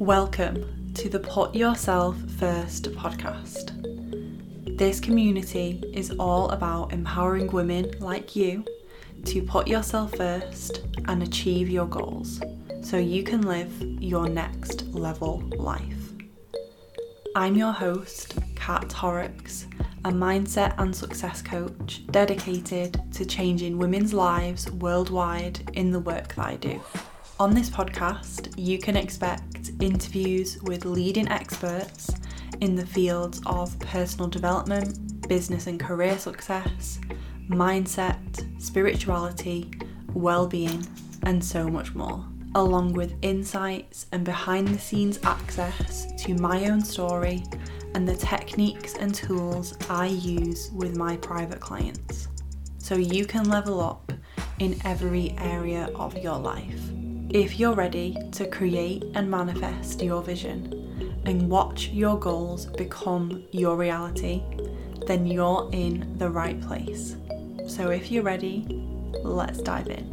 Welcome to the Put Yourself First podcast. This community is all about empowering women like you to put yourself first and achieve your goals so you can live your next level life. I'm your host, Kat Horrocks, a mindset and success coach dedicated to changing women's lives worldwide in the work that I do. On this podcast, you can expect interviews with leading experts in the fields of personal development, business and career success, mindset, spirituality, well-being, and so much more, along with insights and behind the scenes access to my own story and the techniques and tools I use with my private clients. So you can level up in every area of your life. If you're ready to create and manifest your vision and watch your goals become your reality, then you're in the right place. So if you're ready, let's dive in.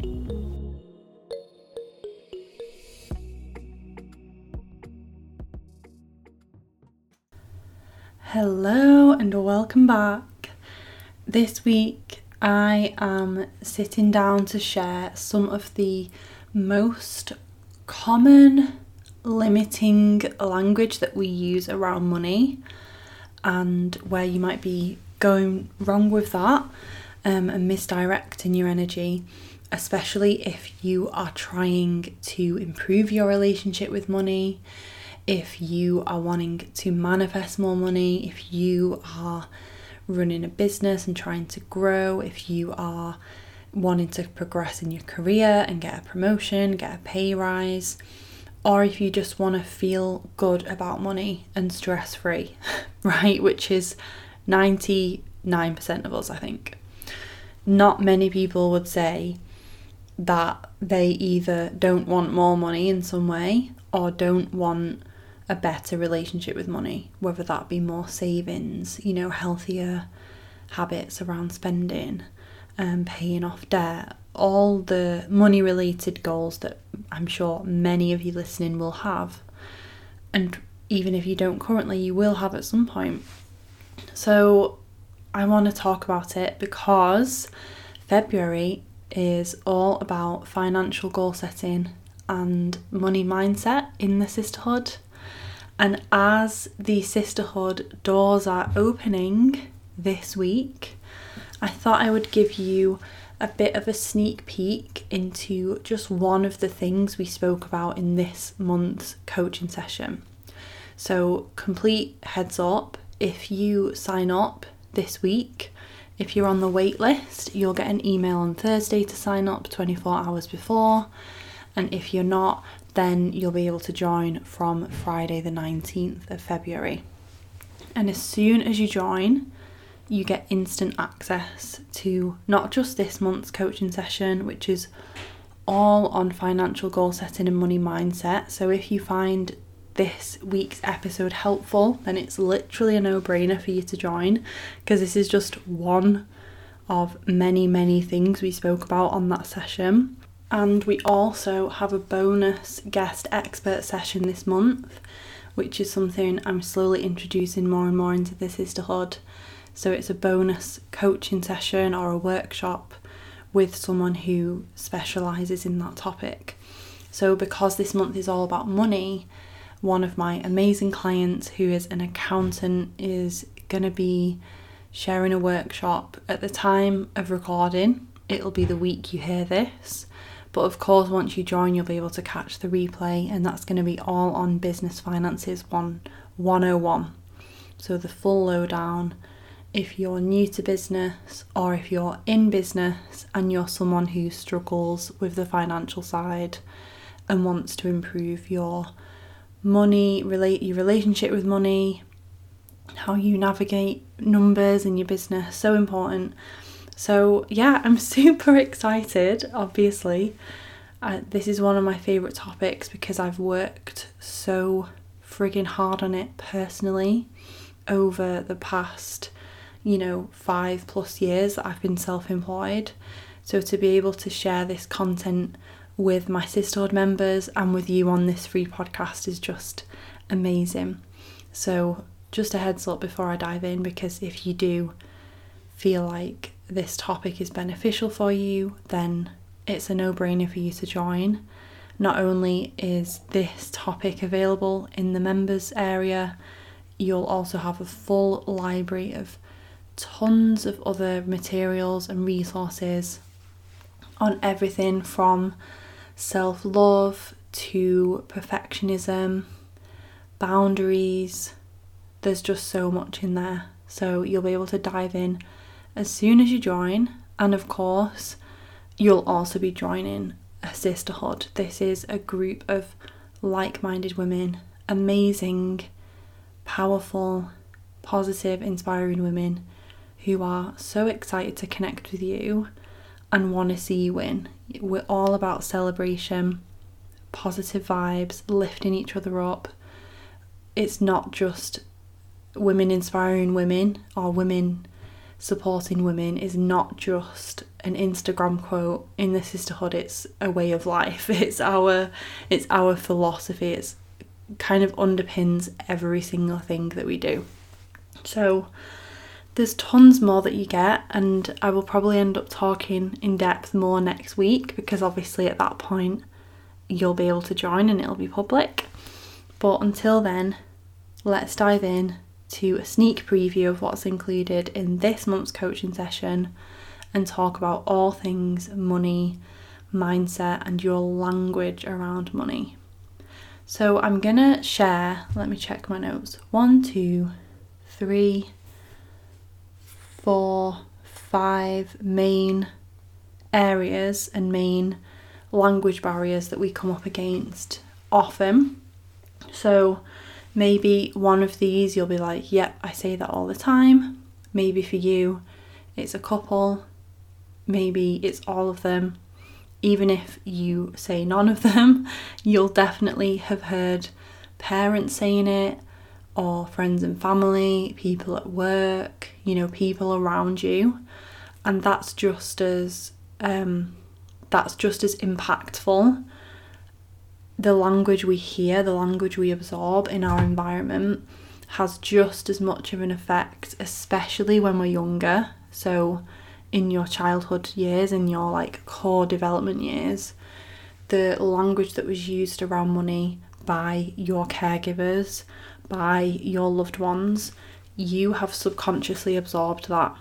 Hello and welcome back. This week I am sitting down to share some of the most common limiting language that we use around money and where you might be going wrong with that um, and misdirecting your energy, especially if you are trying to improve your relationship with money, if you are wanting to manifest more money, if you are running a business and trying to grow, if you are wanting to progress in your career and get a promotion, get a pay rise, or if you just want to feel good about money and stress free, right? Which is 99% of us, I think. Not many people would say that they either don't want more money in some way or don't want a better relationship with money, whether that be more savings, you know, healthier habits around spending um, paying off debt, all the money related goals that I'm sure many of you listening will have. And even if you don't currently, you will have at some point. So I want to talk about it because February is all about financial goal setting and money mindset in the sisterhood. And as the sisterhood doors are opening this week, I thought I would give you a bit of a sneak peek into just one of the things we spoke about in this month's coaching session. So, complete heads up if you sign up this week, if you're on the wait list, you'll get an email on Thursday to sign up 24 hours before. And if you're not, then you'll be able to join from Friday, the 19th of February. And as soon as you join, you get instant access to not just this month's coaching session, which is all on financial goal setting and money mindset. So if you find this week's episode helpful, then it's literally a no brainer for you to join because this is just one of many, many things we spoke about on that session. And we also have a bonus guest expert session this month, which is something I'm slowly introducing more and more into the sisterhood. So it's a bonus coaching session or a workshop with someone who specialises in that topic. So, because this month is all about money, one of my amazing clients who is an accountant is going to be sharing a workshop at the time of recording. It'll be the week you hear this. But of course, once you join, you'll be able to catch the replay, and that's going to be all on Business Finances 1 101. So, the full lowdown if you're new to business or if you're in business and you're someone who struggles with the financial side and wants to improve your money, relate your relationship with money, how you navigate numbers in your business, so important. So, yeah, I'm super excited, obviously. Uh, this is one of my favourite topics because I've worked so frigging hard on it personally over the past you know, five plus years that I've been self employed. So to be able to share this content with my sisterhood members and with you on this free podcast is just amazing. So, just a heads up before I dive in because if you do feel like this topic is beneficial for you, then it's a no brainer for you to join. Not only is this topic available in the members area, you'll also have a full library of tons of other materials and resources on everything from self love to perfectionism, boundaries. There's just so much in there. So you'll be able to dive in as soon as you join. And of course, you'll also be joining a sisterhood. This is a group of like minded women, amazing, powerful, positive, inspiring women who are so excited to connect with you and want to see you win. We're all about celebration, positive vibes, lifting each other up. It's not just women inspiring women or women supporting women is not just an Instagram quote in the sisterhood it's a way of life it's our it's our philosophy it's kind of underpins every single thing that we do so there's tons more that you get and I will probably end up talking in depth more next week because obviously at that point you'll be able to join and it'll be public but until then let's dive in to a sneak preview of what's included in this month's coaching session and talk about all things money, mindset, and your language around money. So, I'm gonna share, let me check my notes one, two, three, four, five main areas and main language barriers that we come up against often. So, Maybe one of these you'll be like, yep, I say that all the time. Maybe for you, it's a couple. Maybe it's all of them. Even if you say none of them, you'll definitely have heard parents saying it, or friends and family, people at work, you know, people around you. And that's just as um, that's just as impactful the language we hear, the language we absorb in our environment has just as much of an effect, especially when we're younger. So, in your childhood years, in your like core development years, the language that was used around money by your caregivers, by your loved ones, you have subconsciously absorbed that.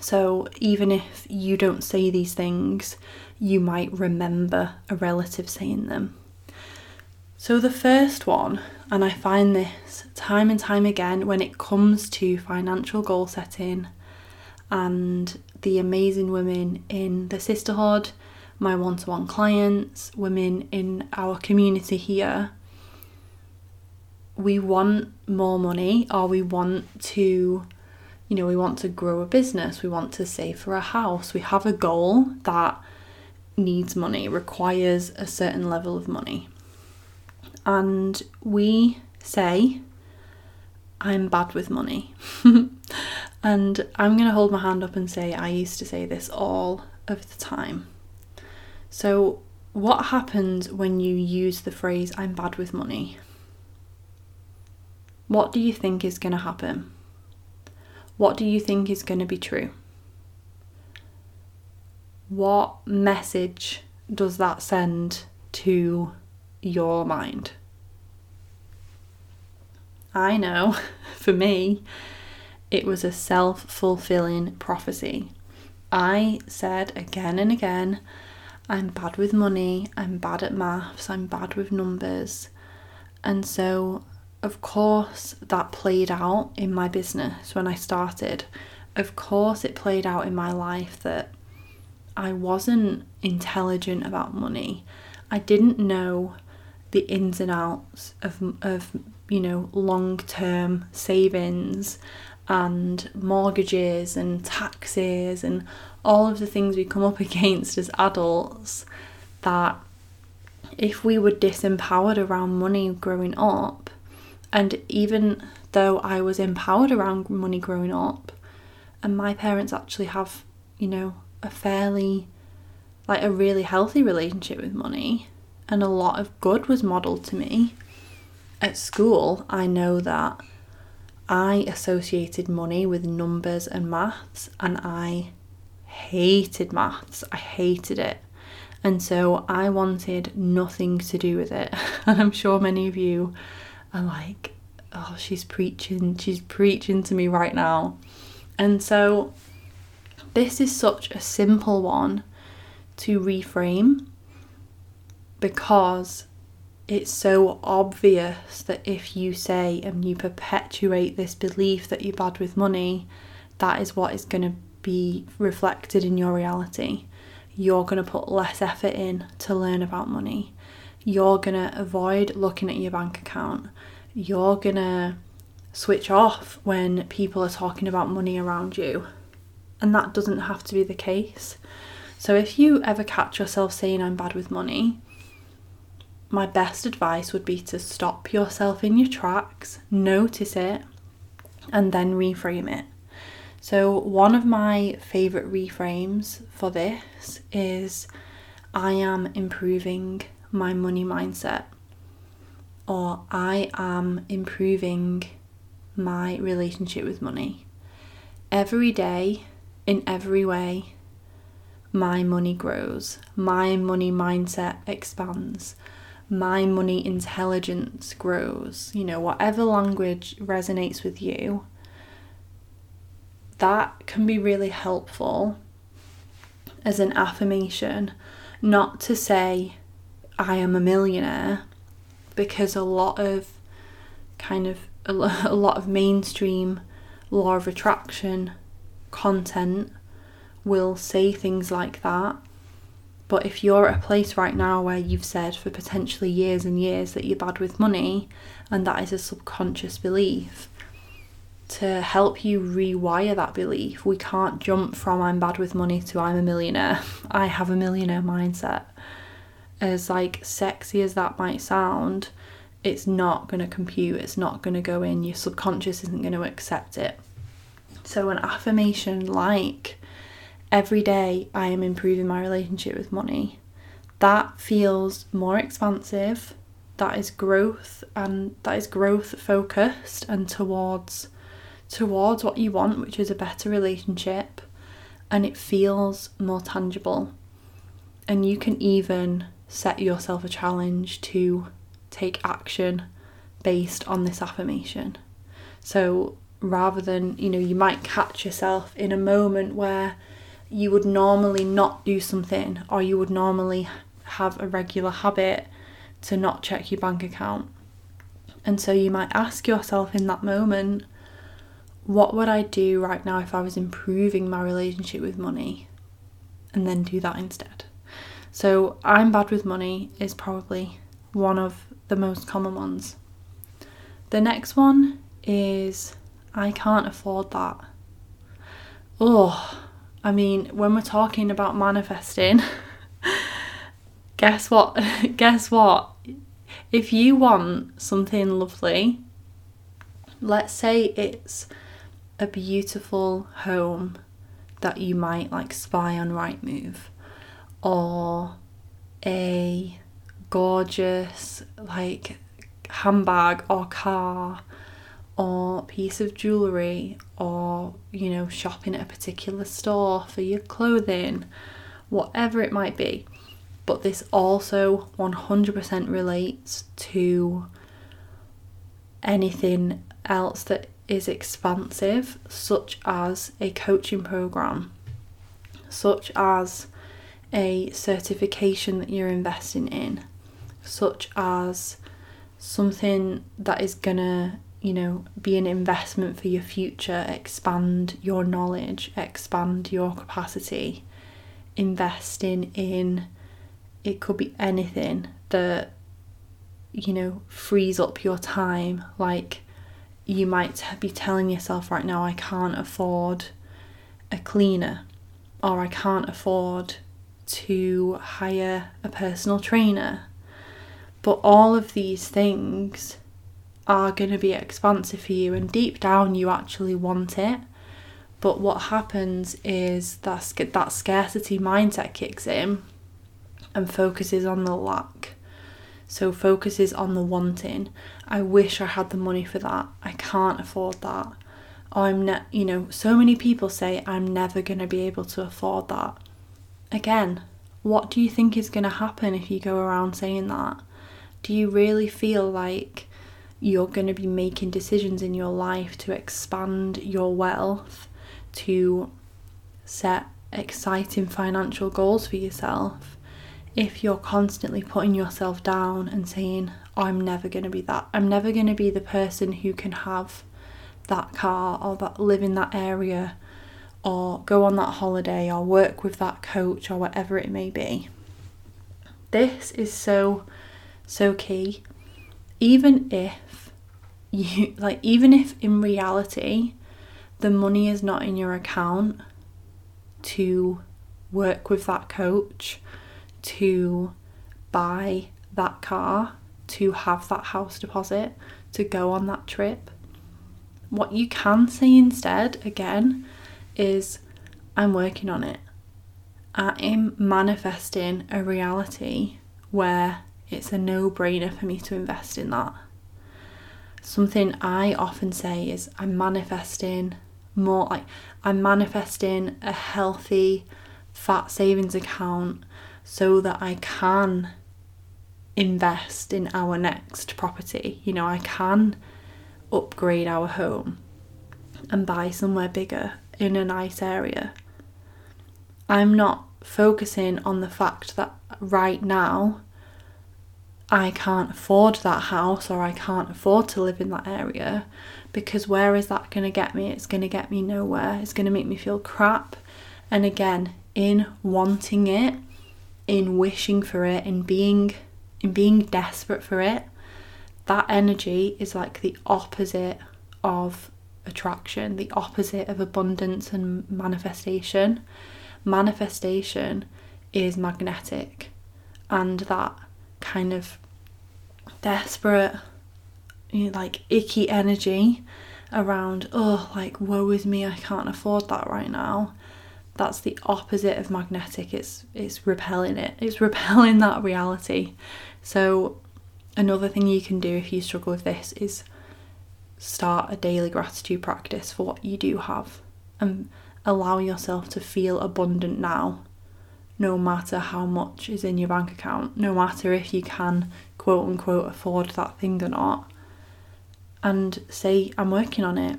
So, even if you don't say these things, you might remember a relative saying them. So, the first one, and I find this time and time again when it comes to financial goal setting and the amazing women in the sisterhood, my one to one clients, women in our community here, we want more money or we want to, you know, we want to grow a business, we want to save for a house, we have a goal that needs money, requires a certain level of money and we say, I'm bad with money. and I'm going to hold my hand up and say, I used to say this all of the time. So, what happens when you use the phrase, I'm bad with money? What do you think is going to happen? What do you think is going to be true? What message does that send to your mind. I know, for me, it was a self fulfilling prophecy. I said again and again, I'm bad with money, I'm bad at maths, I'm bad with numbers. And so, of course, that played out in my business when I started. Of course, it played out in my life that I wasn't intelligent about money. I didn't know the ins and outs of, of you know long term savings and mortgages and taxes and all of the things we come up against as adults that if we were disempowered around money growing up and even though I was empowered around money growing up and my parents actually have you know a fairly like a really healthy relationship with money and a lot of good was modeled to me. At school, I know that I associated money with numbers and maths, and I hated maths. I hated it. And so I wanted nothing to do with it. And I'm sure many of you are like, oh, she's preaching, she's preaching to me right now. And so this is such a simple one to reframe because it's so obvious that if you say and you perpetuate this belief that you're bad with money, that is what is going to be reflected in your reality. You're going to put less effort in to learn about money. You're going to avoid looking at your bank account. You're to switch off when people are talking about money around you. And that doesn't have to be the case. So if you ever catch yourself saying, I'm bad with money, my best advice would be to stop yourself in your tracks, notice it, and then reframe it. So, one of my favourite reframes for this is I am improving my money mindset, or I am improving my relationship with money. Every day, in every way, my money grows, my money mindset expands. My money intelligence grows, you know, whatever language resonates with you, that can be really helpful as an affirmation, not to say, I am a millionaire, because a lot of kind of a lot of mainstream law of attraction content will say things like that but if you're at a place right now where you've said for potentially years and years that you're bad with money, and that is a subconscious belief, to help you rewire that belief, we can't jump from I'm bad with money to I'm a millionaire. I have a millionaire mindset. As like sexy as that might sound, it's not going to compute, it's not going to go in, your subconscious isn't going to accept it. So, an affirmation like, every day I am improving my relationship with money. That feels more expansive. That is growth and that is growth focused and towards towards what you want, which is a better relationship, and it feels more tangible. And you can even set yourself a challenge to take action based on this affirmation. So rather than, you know, you might catch yourself in a moment where you would normally not do something or you would normally have a regular habit to not check your bank account. And so you might ask yourself in that moment, what would I do right now if I was improving my relationship with money? And then do that instead. So, I'm bad with money is probably one of the most common ones. The next one is I can't afford that. Oh, I mean, when we're talking about manifesting, guess what? guess what? If you want something lovely, let's say it's a beautiful home that you might like spy on Rightmove, or a gorgeous like handbag or car or piece of jewellery or you know shopping at a particular store for your clothing whatever it might be. But this also 100% relates to anything else that is expansive such as a coaching program such as a certification that you're investing in such as something that is gonna you know, be an investment for your future, expand your knowledge, expand your capacity, investing in it could be anything that you know frees up your time. Like you might be telling yourself right now I can't afford a cleaner or I can't afford to hire a personal trainer but all of these things are going to be expansive for you, and deep down, you actually want it. But what happens is that that scarcity mindset kicks in, and focuses on the lack. So focuses on the wanting. I wish I had the money for that. I can't afford that. I'm ne- you know, so many people say I'm never going to be able to afford that. Again, what do you think is going to happen if you go around saying that? Do you really feel like you're going to be making decisions in your life to expand your wealth, to set exciting financial goals for yourself, if you're constantly putting yourself down and saying, I'm never going to be that, I'm never going to be the person who can have that car or that live in that area or go on that holiday or work with that coach or whatever it may be. This is so, so key. Even if you, like, even if in reality the money is not in your account to work with that coach, to buy that car, to have that house deposit, to go on that trip. What you can say instead, again, is I'm working on it. I'm manifesting a reality where it's a no brainer for me to invest in that. Something I often say is I'm manifesting more like I'm manifesting a healthy fat savings account so that I can invest in our next property. You know, I can upgrade our home and buy somewhere bigger in a nice area. I'm not focusing on the fact that right now I can't afford that house or I can't afford to live in that area because where is that going to get me? It's going to get me nowhere. It's going to make me feel crap. And again, in wanting it, in wishing for it, in being in being desperate for it, that energy is like the opposite of attraction, the opposite of abundance and manifestation. Manifestation is magnetic, and that kind of desperate, you know, like icky energy around, oh, like woe is me, I can't afford that right now. That's the opposite of magnetic. It's it's repelling it. It's repelling that reality. So another thing you can do if you struggle with this is start a daily gratitude practice for what you do have and allow yourself to feel abundant now, no matter how much is in your bank account, no matter if you can quote unquote afford that thing or not. And say, I'm working on it.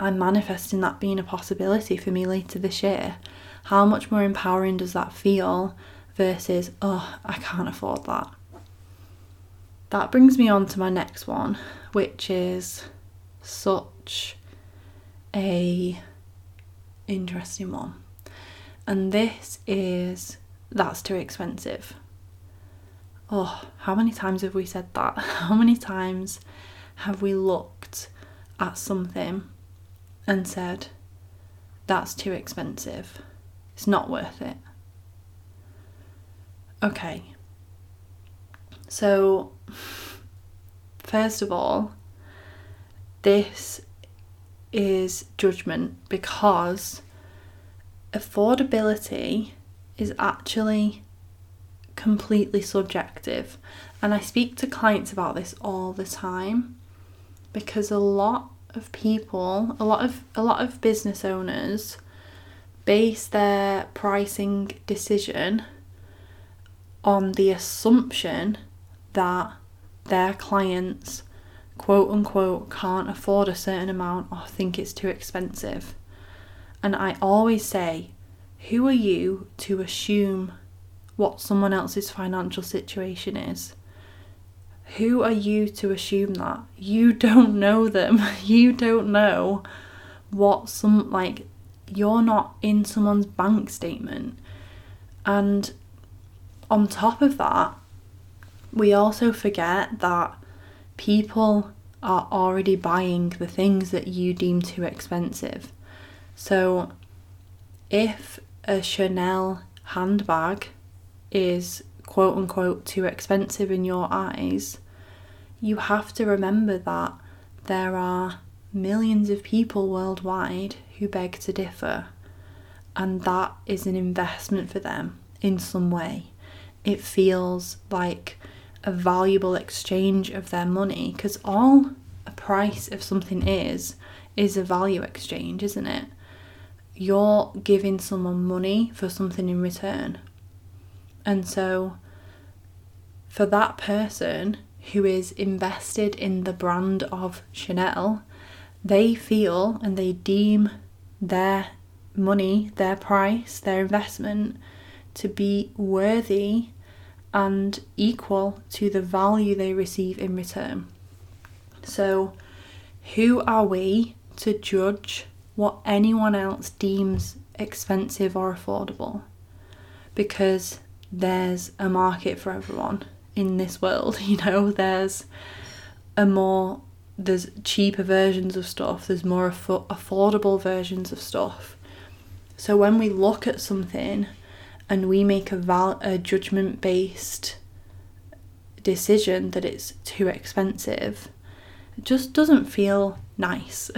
I'm manifesting that being a possibility for me later this year. How much more empowering does that feel versus, oh, I can't afford that? That brings me on to my next one, which is such a interesting one. And this is that's too expensive. Oh, how many times have we said that? How many times have we looked at something and said, that's too expensive? It's not worth it. Okay. So First of all, this is judgment because affordability is actually completely subjective. And I speak to clients about this all the time because a lot of people, a lot of a lot of business owners base their pricing decision on the assumption that their clients quote unquote can't afford a certain amount or think it's too expensive. And I always say, who are you to assume what someone else's financial situation is? Who are you to assume that? You don't know them. You don't know what some, like, you're not in someone's bank statement. And on top of that, we also forget that people are already buying the things that you deem too expensive. So, if a Chanel handbag is quote unquote too expensive in your eyes, you have to remember that there are millions of people worldwide who beg to differ, and that is an investment for them. in some way. It feels like a valuable exchange of their money because all a price of something is is a value exchange, isn't it? You're giving someone money for something in return. And so for that person who is invested in the brand of Chanel, they feel and they deem their money, their price, their investment to be worthy and equal to the value they receive in return. So, who are we to judge what anyone else deems expensive or affordable? Because there's a market for everyone in this world, you know, there's a more there's cheaper versions of stuff, there's more aff- affordable versions of stuff. So when we look at something and we make a, val- a judgment based decision that it's too expensive, it just doesn't feel nice.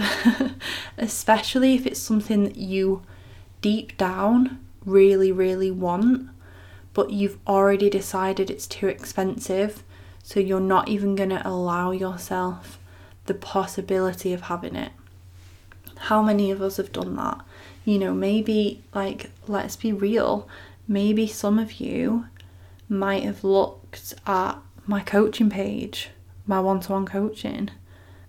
Especially if it's something that you deep down really, really want, but you've already decided it's too expensive, so you're not even going to allow yourself the possibility of having it. How many of us have done that? You know, maybe, like, let's be real, maybe some of you might have looked at my coaching page, my one to one coaching,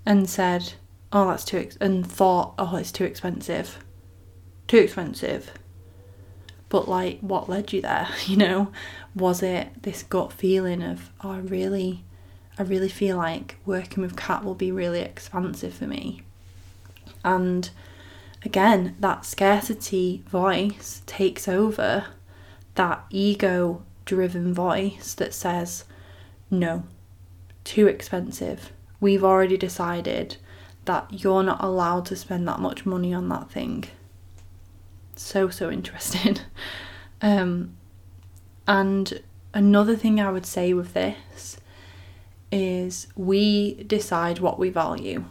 and said, oh, that's too, ex-, and thought, oh, it's too expensive. Too expensive. But, like, what led you there? You know, was it this gut feeling of, oh, I really I really feel like working with Kat will be really expansive for me. And again, that scarcity voice takes over that ego driven voice that says, no, too expensive. We've already decided that you're not allowed to spend that much money on that thing. So, so interesting. um, and another thing I would say with this is we decide what we value.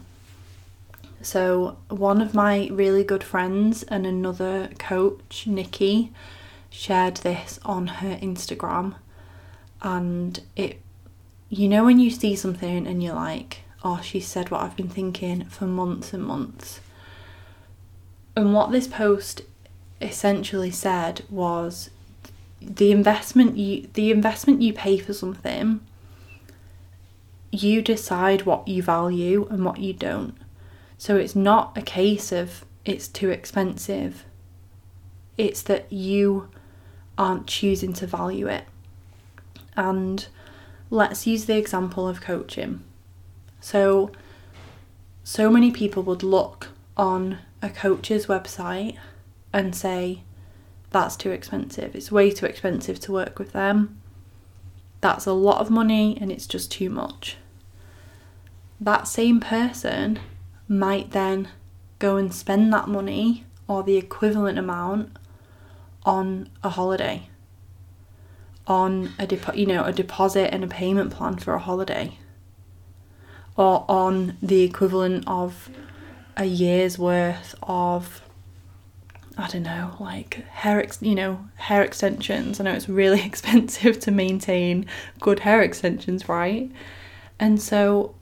So, one of my really good friends and another coach, Nikki, shared this on her Instagram. And it, you know, when you see something and you're like, oh, she said what I've been thinking for months and months. And what this post essentially said was the investment you the investment you pay for something you decide what you value and what you don't. So it's not a case of it's too expensive, it's that you aren't choosing to value it. And let's use the example of coaching. So, so many people would look on a coach's website and say, that's too expensive. It's way too expensive to work with them. That's a lot of money and it's just too much that same person might then go and spend that money or the equivalent amount on a holiday on a depo- you know a deposit and a payment plan for a holiday or on the equivalent of a year's worth of I don't know, like hair, ex- you know, hair extensions. I know it's really expensive to maintain good hair extensions, right? And so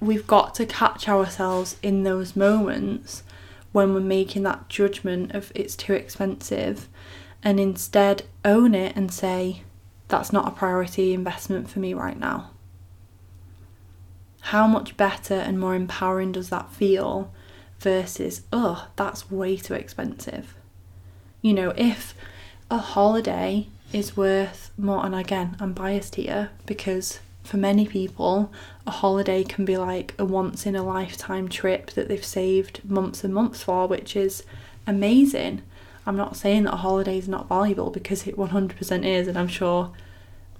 we've got to catch ourselves in those moments when we're making that judgment of it's too expensive and instead own it and say, that's not a priority investment for me right now. How much better and more empowering does that feel versus, oh, that's way too expensive? You know, if a holiday is worth more, and again, I'm biased here because for many people, a holiday can be like a once in a lifetime trip that they've saved months and months for, which is amazing. I'm not saying that a holiday is not valuable because it 100% is, and I'm sure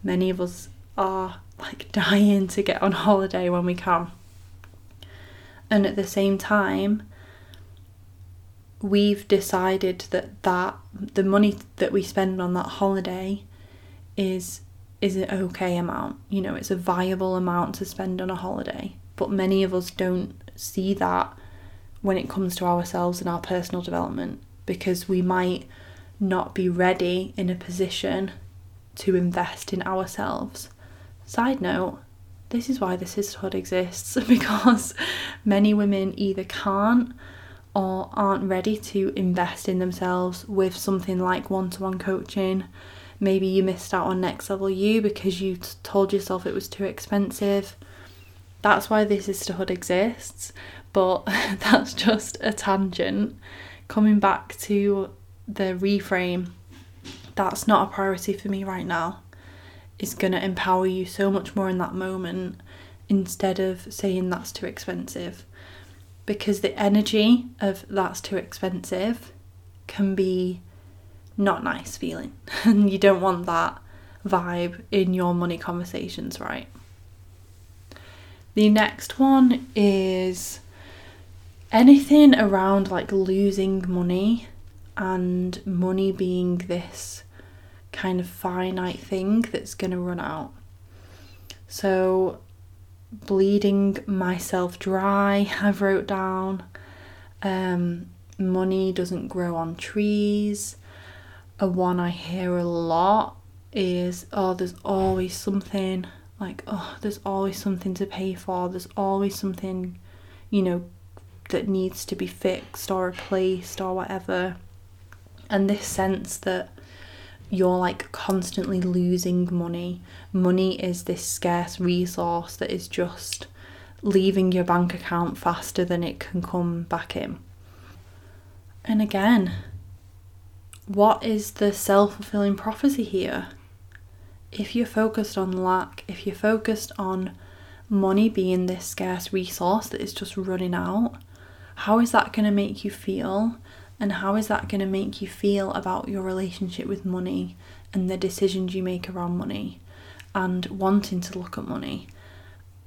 many of us are like dying to get on holiday when we can. And at the same time, we've decided that that the money that we spend on that holiday is is an okay amount. You know, it's a viable amount to spend on a holiday. But many of us don't see that when it comes to ourselves and our personal development because we might not be ready in a position to invest in ourselves. Side note, this is why the sisterhood exists because many women either can't or aren't ready to invest in themselves with something like one to one coaching. Maybe you missed out on Next Level You because you told yourself it was too expensive. That's why this sisterhood exists, but that's just a tangent. Coming back to the reframe, that's not a priority for me right now. Is going to empower you so much more in that moment instead of saying that's too expensive because the energy of that's too expensive can be not nice feeling and you don't want that vibe in your money conversations, right? The next one is anything around like losing money and money being this kind of finite thing that's going to run out. So bleeding myself dry, I've wrote down. Um, money doesn't grow on trees. A one I hear a lot is oh, there's always something like oh, there's always something to pay for. There's always something, you know, that needs to be fixed or replaced or whatever. And this sense that you're like constantly losing money. Money is this scarce resource that is just leaving your bank account faster than it can come back in. And again, what is the self fulfilling prophecy here? If you're focused on lack, if you're focused on money being this scarce resource that is just running out, how is that going to make you feel? And how is that going to make you feel about your relationship with money and the decisions you make around money and wanting to look at money?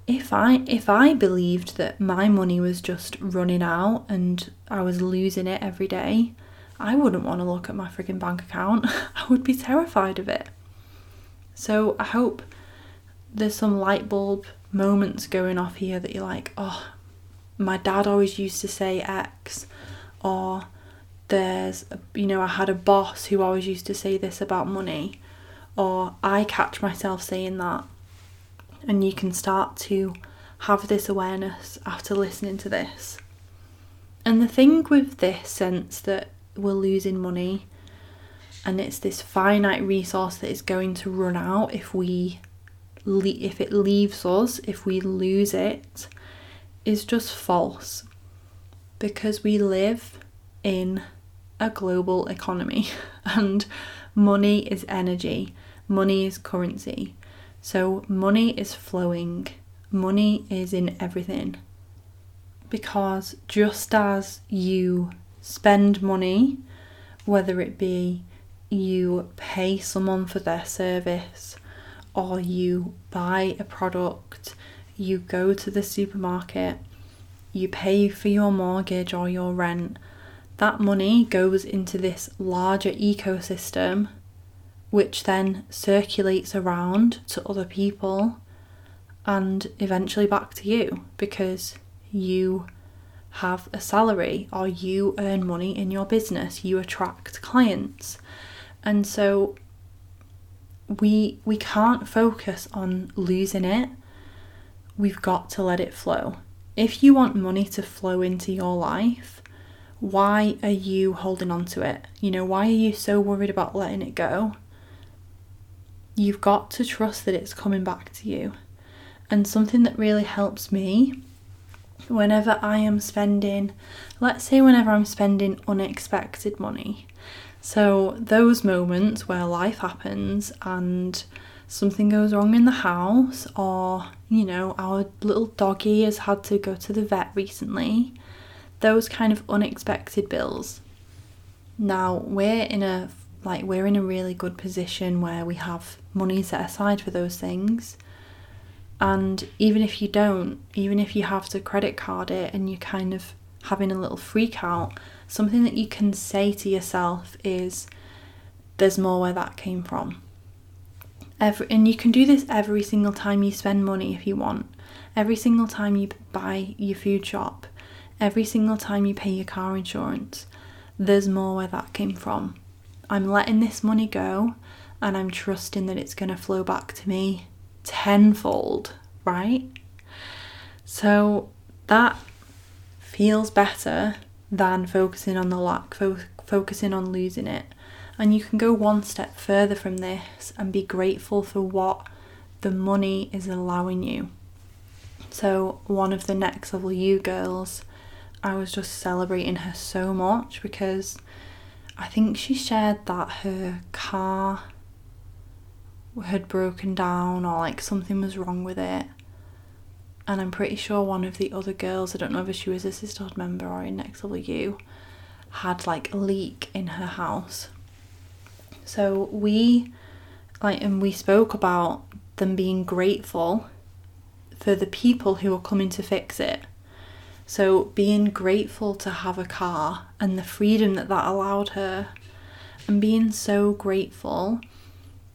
If I if I believed that my money was just running out and I was losing it every day, I wouldn't want to look at my freaking bank account. I would be terrified of it. So I hope there's some light bulb moments going off here that you're like, oh, my dad always used to say X, or there's, you know, I had a boss who always used to say this about money, or I catch myself saying that. And you can start to have this awareness after listening to this. And the thing with this sense that we're losing money and it's this finite resource that is going to run out if we if it leaves us, if we lose it, is just false. Because we live in a global economy and money is energy, money is currency. So money is flowing, money is in everything. Because just as you spend money, whether it be you pay someone for their service or you buy a product, you go to the supermarket, you pay for your mortgage or your rent, that money goes into this larger ecosystem, which then circulates around to other people and eventually back to you because you have a salary or you earn money in your business, you attract clients. And so we we can't focus on losing it. We've got to let it flow. If you want money to flow into your life, why are you holding on to it? You know, why are you so worried about letting it go? You've got to trust that it's coming back to you. And something that really helps me whenever I am spending, let's say, whenever I'm spending unexpected money. So, those moments where life happens and something goes wrong in the house, or you know, our little doggy has had to go to the vet recently, those kind of unexpected bills. Now we're in a like we're in a really good position where we have money set aside for those things. And even if you don't, even if you have to credit card it and you're kind of having a little freak out, something that you can say to yourself is there's more where that came from. Every, and you can do this every single time you spend money if you want. Every single time you buy your food shop, every single time you pay your car insurance, there's more where that came from. I'm letting this money go and I'm trusting that it's going to flow back to me tenfold, right? So that feels better than focusing on the lack, fo- focusing on losing it. And you can go one step further from this and be grateful for what the money is allowing you. So, one of the next level you girls, I was just celebrating her so much because I think she shared that her car had broken down or like something was wrong with it. And I'm pretty sure one of the other girls, I don't know if she was a sisterhood member or in Next Level You, had like a leak in her house. So we like and we spoke about them being grateful for the people who are coming to fix it. So being grateful to have a car and the freedom that that allowed her and being so grateful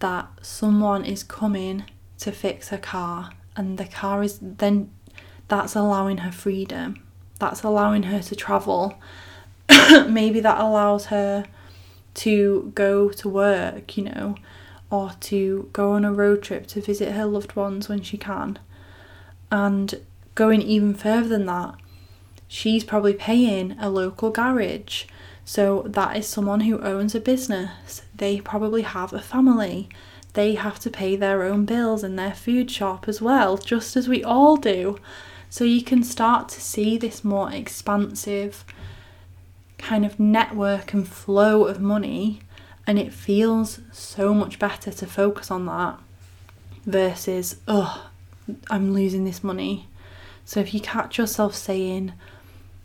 that someone is coming to fix her car and the car is then that's allowing her freedom. That's allowing her to travel. Maybe that allows her to go to work you know or to go on a road trip to visit her loved ones when she can. And going even further than that she's probably paying a local garage so that is someone who owns a business. They probably have a family. They have to pay their own bills and their food shop as well, just as we all do. So you can start to see this more expansive kind of network and flow of money, and it feels so much better to focus on that versus, oh, I'm losing this money. So if you catch yourself saying,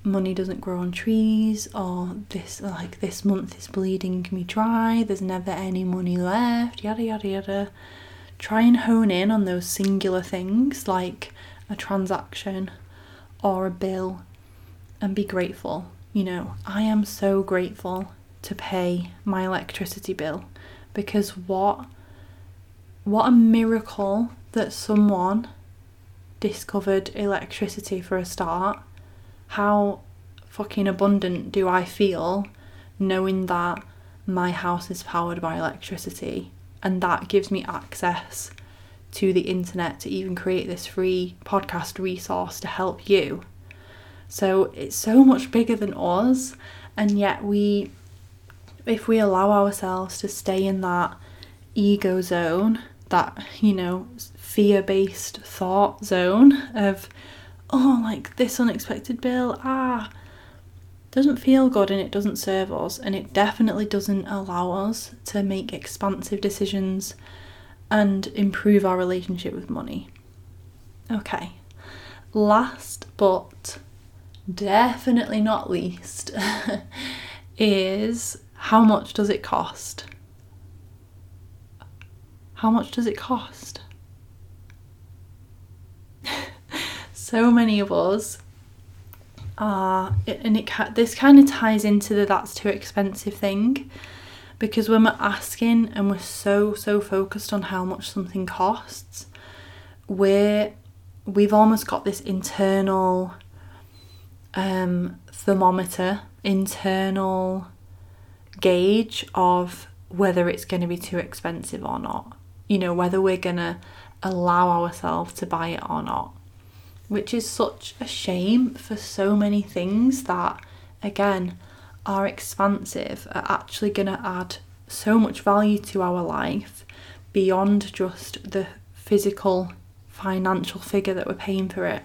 money doesn't grow on trees or this like this month is bleeding me dry there's never any money left yada yada yada. Try and hone in on those singular things like a transaction or a bill and be grateful. You know i am so grateful to pay my electricity bill because what what a miracle that someone discovered electricity for a start how fucking abundant do I feel knowing that my house is powered by electricity and that gives me access to the internet to even create this free podcast resource to help you. So it's so much bigger than us, and yet we, if we allow ourselves to stay in that ego zone, that, you know, fear based thought zone of, oh, like this unexpected bill, ah, doesn't feel good and it doesn't serve us, and it definitely doesn't allow us to make expansive decisions and improve our relationship with money. Okay, last but definitely not least is how much does it cost? How much does it cost? So many of us are, and it this kind of ties into the that's too expensive thing because when we're asking and we're so so focused on how much something costs, we're we've almost got this internal um, thermometer, internal gauge of whether it's going to be too expensive or not. You know, whether we're going to allow ourselves to buy it or not which is such a shame for so many things that, again, are expansive, are actually going to add so much value to our life beyond just the physical financial figure that we're paying for it.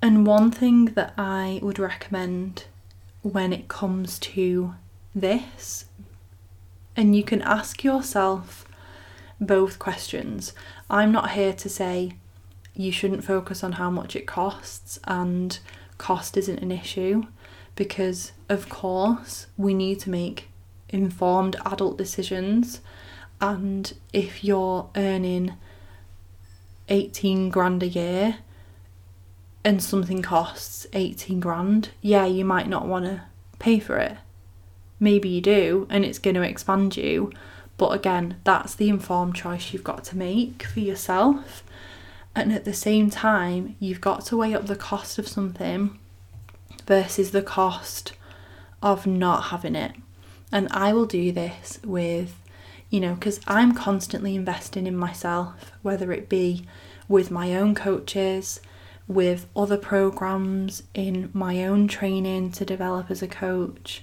And one thing that I would recommend when it comes to this, and you can ask yourself both questions. I'm not here to say you shouldn't focus on how much it costs, and cost isn't an issue because, of course, we need to make informed adult decisions. And if you're earning 18 grand a year and something costs 18 grand, yeah, you might not want to pay for it. Maybe you do, and it's going to expand you. But again, that's the informed choice you've got to make for yourself. And at the same time, you've got to weigh up the cost of something versus the cost of not having it. And I will do this with, you know, because I'm constantly investing in myself, whether it be with my own coaches, with other programs, in my own training to develop as a coach.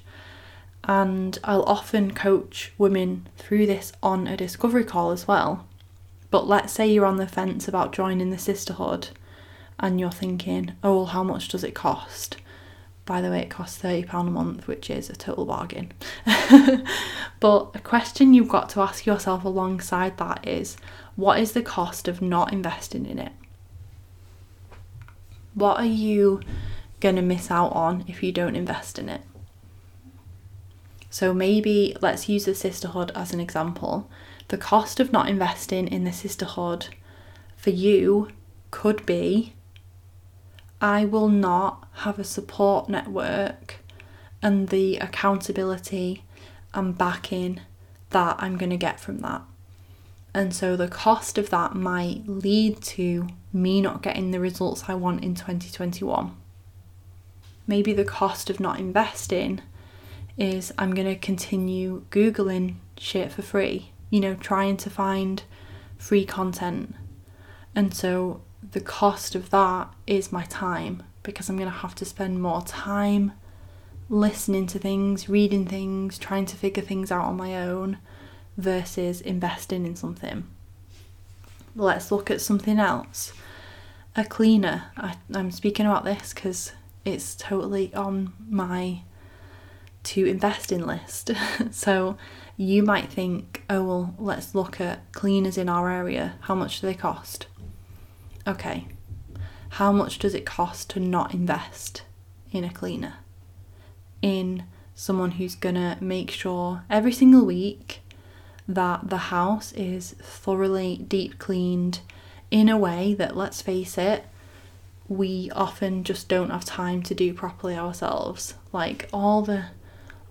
And I'll often coach women through this on a discovery call as well. But let's say you're on the fence about joining the sisterhood and you're thinking, oh, well, how much does it cost? By the way, it costs £30 a month, which is a total bargain. but a question you've got to ask yourself alongside that is what is the cost of not investing in it? What are you going to miss out on if you don't invest in it? So maybe let's use the sisterhood as an example. The cost of not investing in the sisterhood for you could be I will not have a support network and the accountability and backing that I'm going to get from that. And so the cost of that might lead to me not getting the results I want in 2021. Maybe the cost of not investing is I'm going to continue Googling shit for free, you know, trying to find free content. And so the cost of that is my time because I'm going to have to spend more time listening to things, reading things, trying to figure things out on my own versus investing in something. Let's look at something else. A cleaner. I, I'm speaking about this because it's totally on my to invest in list. so you might think, oh, well, let's look at cleaners in our area. How much do they cost? Okay, how much does it cost to not invest in a cleaner? In someone who's gonna make sure every single week that the house is thoroughly deep cleaned in a way that, let's face it, we often just don't have time to do properly ourselves. Like all the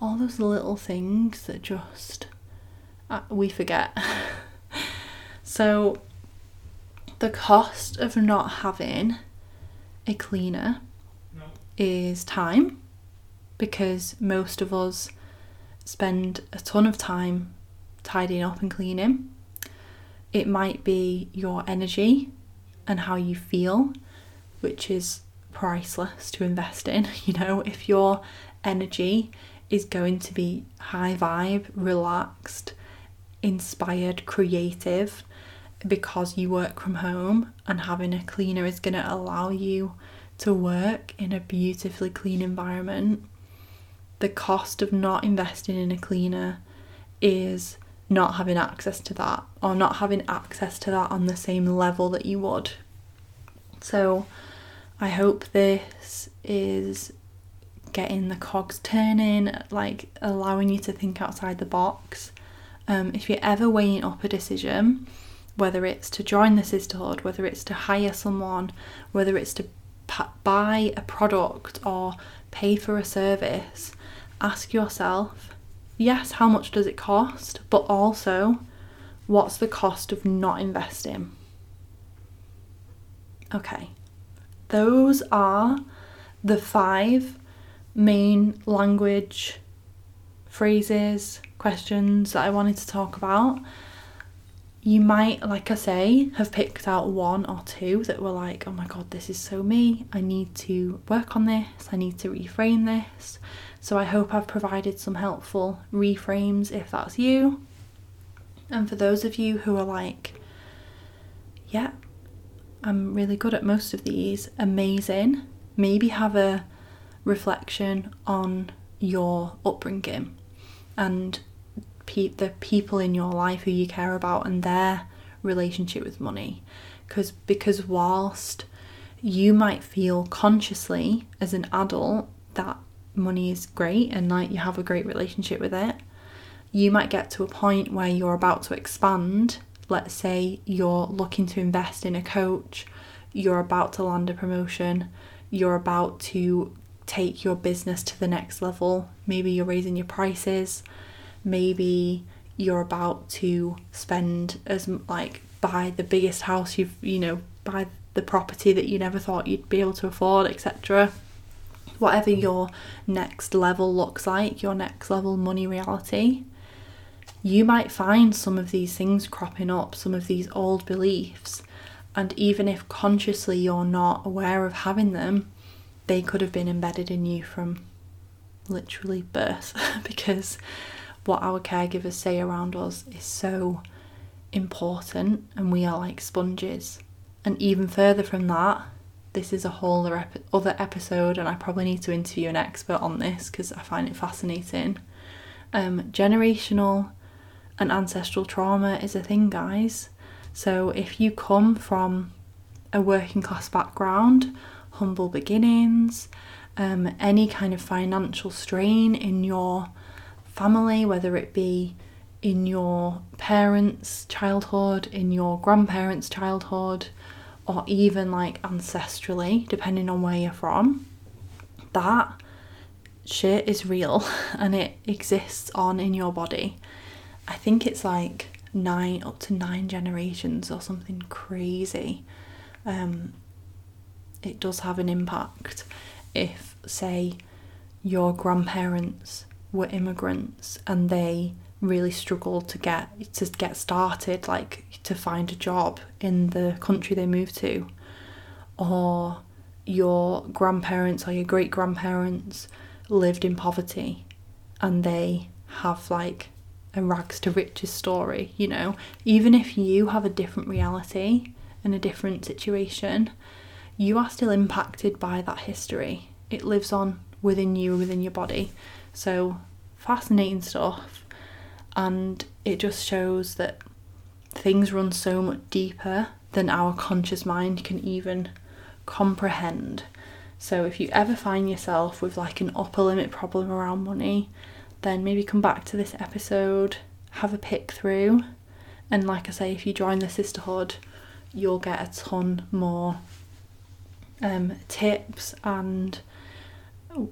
all those little things that just uh, we forget. so the cost of not having a cleaner no. is time because most of us spend a ton of time tidying up and cleaning. It might be your energy and how you feel, which is priceless to invest in. You know, if your energy is going to be high vibe, relaxed, inspired, creative, because you work from home and having a cleaner is going to allow you to work in a beautifully clean environment. The cost of not investing in a cleaner is not having access to that or not having access to that on the same level that you would. So, I hope this is getting the cogs turning, like allowing you to think outside the box. Um, if you're ever weighing up a decision, whether it's to join the sisterhood, whether it's to hire someone, whether it's to buy a product or pay for a service, ask yourself yes, how much does it cost, but also what's the cost of not investing? Okay, those are the five main language phrases, questions that I wanted to talk about you might, like I say, have picked out one or two that were like, oh my god, this is so me. I need to work on this. I need to reframe this. So I hope I've provided some helpful reframes if that's you. And for those of you who are like, yeah, I'm really good at most of these, amazing. Maybe have a reflection on your upbringing and pe- the people in your life who you care about and their relationship with money. Because because whilst you might feel consciously as an adult that money is great and like you have a great relationship with it you might get to a point where you're about to expand. Let's say you're looking to invest in a coach you're about to land a promotion you're about to take your business to the next level. Maybe you're raising your prices. Maybe you're about to spend as like buy the biggest house you've you know buy the property that you never thought you'd be able to afford etc whatever your next level looks like, your next level money reality, you might find some of these things cropping up, some of these old beliefs. And even if consciously you're not aware of having them, they could have been embedded in you from literally birth because what our caregivers say around us is so important and we are like sponges. And even further from that, this is a whole other episode, and I probably need to interview an expert on this because I find it fascinating. Um, generational and ancestral trauma is a thing, guys. So if you come from a working class background, humble beginnings, um, any kind of financial strain in your family, whether it be in your parents' childhood, in your grandparents' childhood, or even like ancestrally, depending on where you're from, that shit is real and it exists on in your body. I think it's like nine up to nine generations or something crazy. Um, it does have an impact if, say, your grandparents were immigrants and they really struggled to get to get started like to find a job in the country they moved to. Or your grandparents or your great grandparents lived in poverty and they have like a rags to riches story you know? Even if you have a different reality and a different situation you are still impacted by that history. It lives on within you within your body. So fascinating stuff. And it just shows that things run so much deeper than our conscious mind can even comprehend. So if you ever find yourself with like an upper limit problem around money, then maybe come back to this episode, have a pick through, and like I say, if you join the sisterhood, you'll get a ton more um, tips and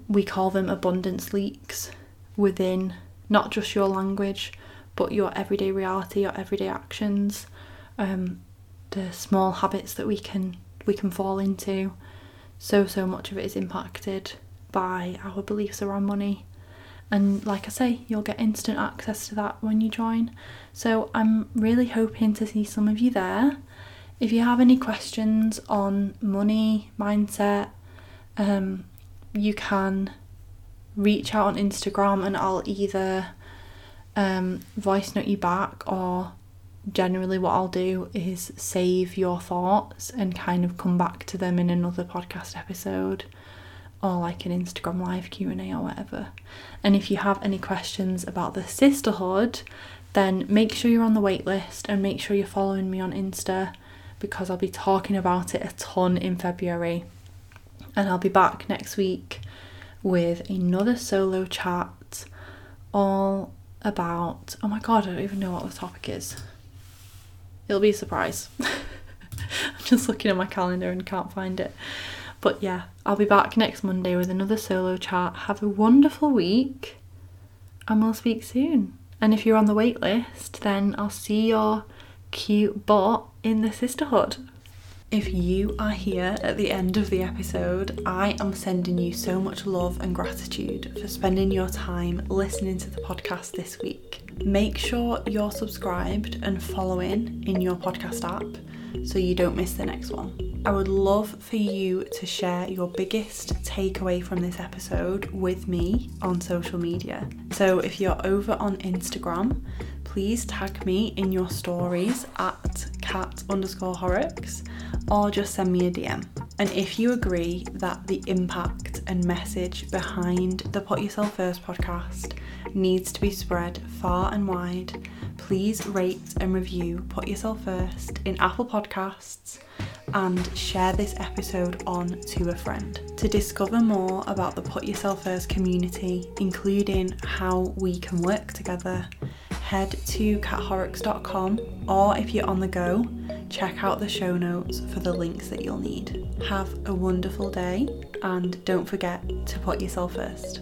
we call them abundance leaks within not just your language, but your everyday reality, your everyday actions, um, the small habits that we can we can fall into. So so much of it is impacted by our beliefs around money. And like I say, you'll get instant access to that when you join. So I'm really hoping to see some of you there. If you have any questions on money, mindset, um, you can reach out on Instagram and I'll either um, voice note you back or generally what I'll do is save your thoughts and kind of come back to them in another podcast episode or like an Instagram live Q&A or whatever. And if you have any questions about the sisterhood, then make sure you're on the waitlist and make sure you're following me on Insta because I'll be talking about it a ton in February. And I'll be back next week with another solo chat all about oh my god, I don't even know what the topic is. It'll be a surprise. I'm just looking at my calendar and can't find it. But yeah, I'll be back next Monday with another solo chat. Have a wonderful week and we'll speak soon. And if you're on the wait list, then I'll see your cute butt in the sisterhood. If you are here at the end of the episode, I am sending you so much love and gratitude for spending your time listening to the podcast this week. Make sure you're subscribed and following in your podcast app so you don't miss the next one. I would love for you to share your biggest takeaway from this episode with me on social media. So if you're over on Instagram, please tag me in your stories at kat underscore horrocks or just send me a DM. And if you agree that the impact and message behind the Put Yourself First podcast needs to be spread far and wide, please rate and review Put Yourself First in Apple Podcasts and share this episode on to a friend. To discover more about the Put Yourself First community, including how we can work together, head to kathorrocks.com or if you're on the go, check out the show notes for the links that you'll need. Have a wonderful day and don't forget to put yourself first.